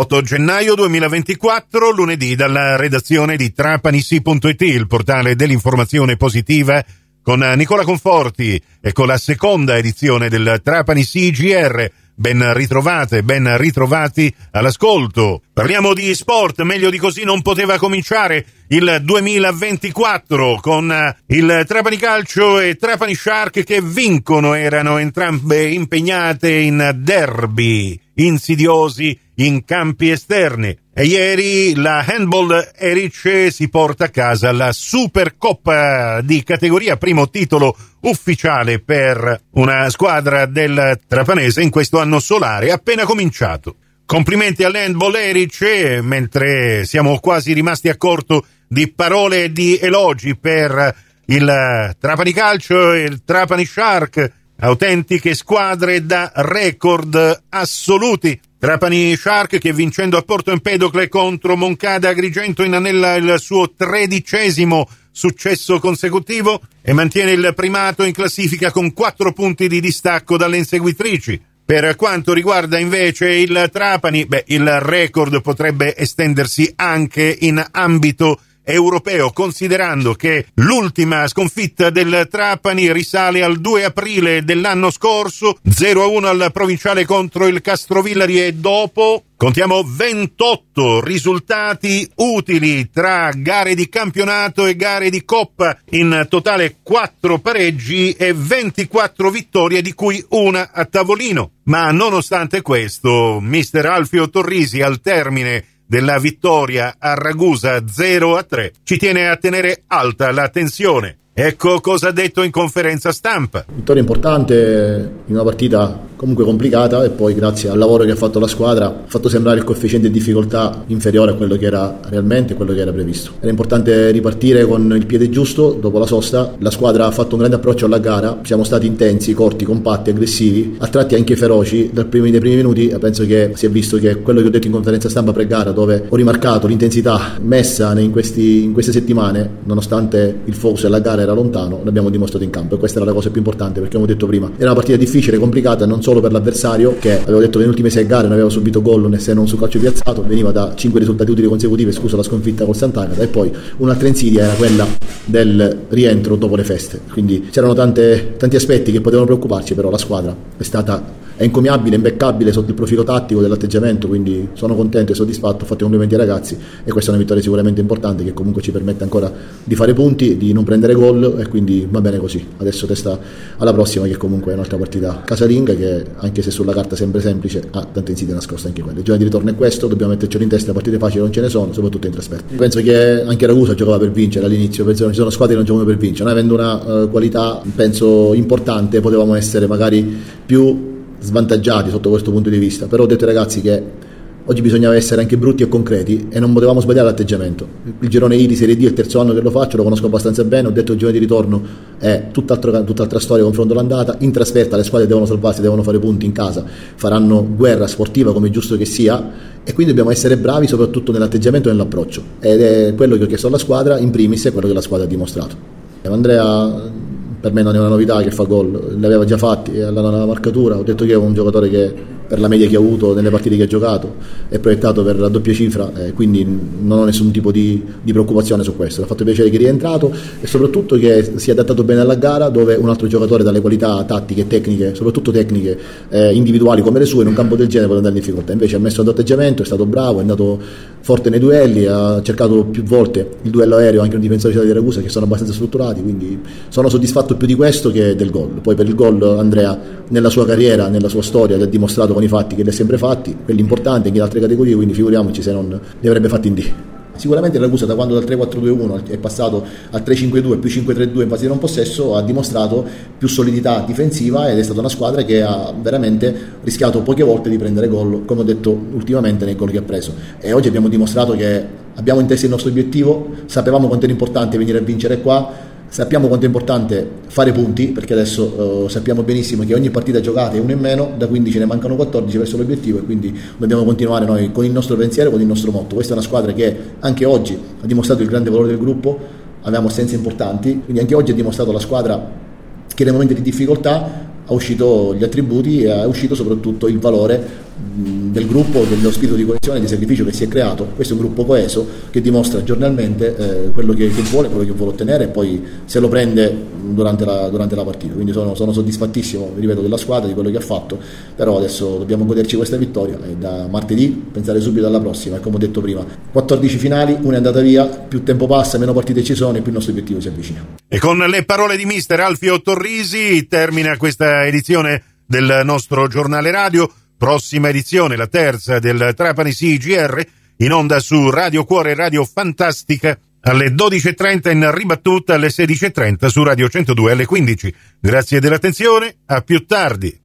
8 gennaio 2024, lunedì, dalla redazione di trapanisi.it, il portale dell'informazione positiva, con Nicola Conforti e con la seconda edizione del Trapani CGR. Ben ritrovate, ben ritrovati all'ascolto. Parliamo di sport, meglio di così non poteva cominciare il 2024 con il Trapani Calcio e Trapani Shark che vincono, erano entrambe impegnate in derby insidiosi in campi esterni. E ieri la Handball Erice si porta a casa la Supercoppa di categoria, primo titolo ufficiale per una squadra del Trapanese in questo anno solare appena cominciato. Complimenti all'Handball Erice, mentre siamo quasi rimasti a corto di parole e di elogi per il Trapani Calcio e il Trapani Shark, autentiche squadre da record assoluti Trapani Shark che vincendo a Porto Empedocle contro Moncada Agrigento inanella il suo tredicesimo successo consecutivo e mantiene il primato in classifica con quattro punti di distacco dalle inseguitrici. Per quanto riguarda invece il Trapani, beh, il record potrebbe estendersi anche in ambito europeo, considerando che l'ultima sconfitta del Trapani risale al 2 aprile dell'anno scorso, 0-1 al provinciale contro il Castrovillari e dopo Contiamo 28 risultati utili tra gare di campionato e gare di coppa, in totale 4 pareggi e 24 vittorie di cui una a tavolino. Ma nonostante questo, mister Alfio Torrisi al termine della vittoria a Ragusa 0 a 3 ci tiene a tenere alta la tensione. Ecco cosa ha detto in conferenza stampa. Vittoria importante in una partita comunque complicata e poi grazie al lavoro che ha fatto la squadra ha fatto sembrare il coefficiente di difficoltà inferiore a quello che era realmente, quello che era previsto. Era importante ripartire con il piede giusto dopo la sosta, la squadra ha fatto un grande approccio alla gara, siamo stati intensi, corti, compatti, aggressivi, a tratti anche feroci, dal primi, dai primi minuti penso che si è visto che quello che ho detto in conferenza stampa pre-gara dove ho rimarcato l'intensità messa in, questi, in queste settimane, nonostante il focus della gara era lontano, l'abbiamo dimostrato in campo e questa era la cosa più importante perché come ho detto prima, era una partita difficile, complicata, non solo per l'avversario che avevo detto nelle ultime sei gare non aveva subito gol se non su calcio piazzato, veniva da cinque risultati utili consecutivi, scusa la sconfitta col Sant'Agata e poi un'altra insidia era quella del rientro dopo le feste, quindi c'erano tante, tanti aspetti che potevano preoccuparci, però la squadra è stata è incommiabile, imbeccabile sotto il profilo tattico dell'atteggiamento, quindi sono contento e soddisfatto, ho fatto i complimenti ai ragazzi e questa è una vittoria sicuramente importante che comunque ci permette ancora di fare punti, di non prendere gol e quindi va bene così. Adesso testa alla prossima che comunque è un'altra partita casalinga che anche se sulla carta sembra semplice ha tante insidie nascoste anche quelle. Il giorno di ritorno è questo, dobbiamo mettercelo in testa, partite facili non ce ne sono, soprattutto in trasferta. Penso che anche Ragusa giocava per vincere all'inizio, penso che non ci sono squadre che non giocano per vincere, noi avendo una uh, qualità penso importante potevamo essere magari più svantaggiati sotto questo punto di vista, però ho detto ai ragazzi che oggi bisognava essere anche brutti e concreti e non potevamo sbagliare l'atteggiamento. Il girone I di Serie D è il terzo anno che lo faccio, lo conosco abbastanza bene, ho detto che il girone di ritorno è tutt'altra, tutt'altra storia confronto all'andata, in trasferta le squadre devono salvarsi, devono fare punti in casa, faranno guerra sportiva come giusto che sia e quindi dobbiamo essere bravi soprattutto nell'atteggiamento e nell'approccio ed è quello che ho chiesto alla squadra, in primis è quello che la squadra ha dimostrato. Andrea per me non è una novità che fa gol, li aveva già fatti alla, alla marcatura, ho detto che è un giocatore che per la media che ha avuto nelle partite che ha giocato è proiettato per la doppia cifra eh, quindi non ho nessun tipo di, di, preoccupazione su questo. Mi ha fatto piacere che è rientrato e soprattutto che si è adattato bene alla gara dove un altro giocatore dalle qualità tattiche, tecniche soprattutto tecniche eh, individuali come le sue in un campo del genere può andare in difficoltà. Invece ha messo atteggiamento, è stato bravo è andato forte nei duelli ha cercato più volte il duello aereo anche un difensore di Ragusa che sono abbastanza strutturati quindi sono soddisfatto più di questo che del gol. Poi per il gol Andrea nella sua carriera, nella sua storia l'ha dimostrato con i fatti che li ha sempre fatti, quelli importanti anche in altre categorie, quindi figuriamoci se non li avrebbe fatti in D. Sicuramente il Ragusa da quando dal 3-4-2-1 è passato al 3-5-2 più 5-3-2 in fase di non possesso ha dimostrato più solidità difensiva ed è stata una squadra che ha veramente rischiato poche volte di prendere gol, come ho detto ultimamente nei gol che ha preso. E oggi abbiamo dimostrato che abbiamo in testa il nostro obiettivo, sapevamo quanto era importante venire a vincere qua Sappiamo quanto è importante fare punti, perché adesso uh, sappiamo benissimo che ogni partita giocata è uno in meno, da 15 ne mancano 14 verso l'obiettivo e quindi dobbiamo continuare noi con il nostro pensiero, con il nostro motto. Questa è una squadra che anche oggi ha dimostrato il grande valore del gruppo, avevamo assenze importanti, quindi anche oggi ha dimostrato la squadra che nei momenti di difficoltà ha uscito gli attributi e ha uscito soprattutto il valore del gruppo, dello spirito di coesione e di sacrificio che si è creato. Questo è un gruppo coeso che dimostra giornalmente eh, quello che, che, vuole, quello che vuole ottenere e poi se lo prende durante la, durante la partita. Quindi sono, sono, soddisfattissimo, ripeto, della squadra, di quello che ha fatto, però adesso dobbiamo goderci questa vittoria e da martedì pensare subito alla prossima. E come ho detto prima, 14 finali, una è andata via, più tempo passa, meno partite ci sono e più il nostro obiettivo si avvicina. E con le parole di mister Alfio Torrisi termina questa edizione del nostro giornale radio. Prossima edizione, la terza del Trapani CGR, in onda su Radio Cuore Radio Fantastica alle 12.30 in ribattuta alle 16.30 su Radio 102 alle 15. Grazie dell'attenzione, a più tardi.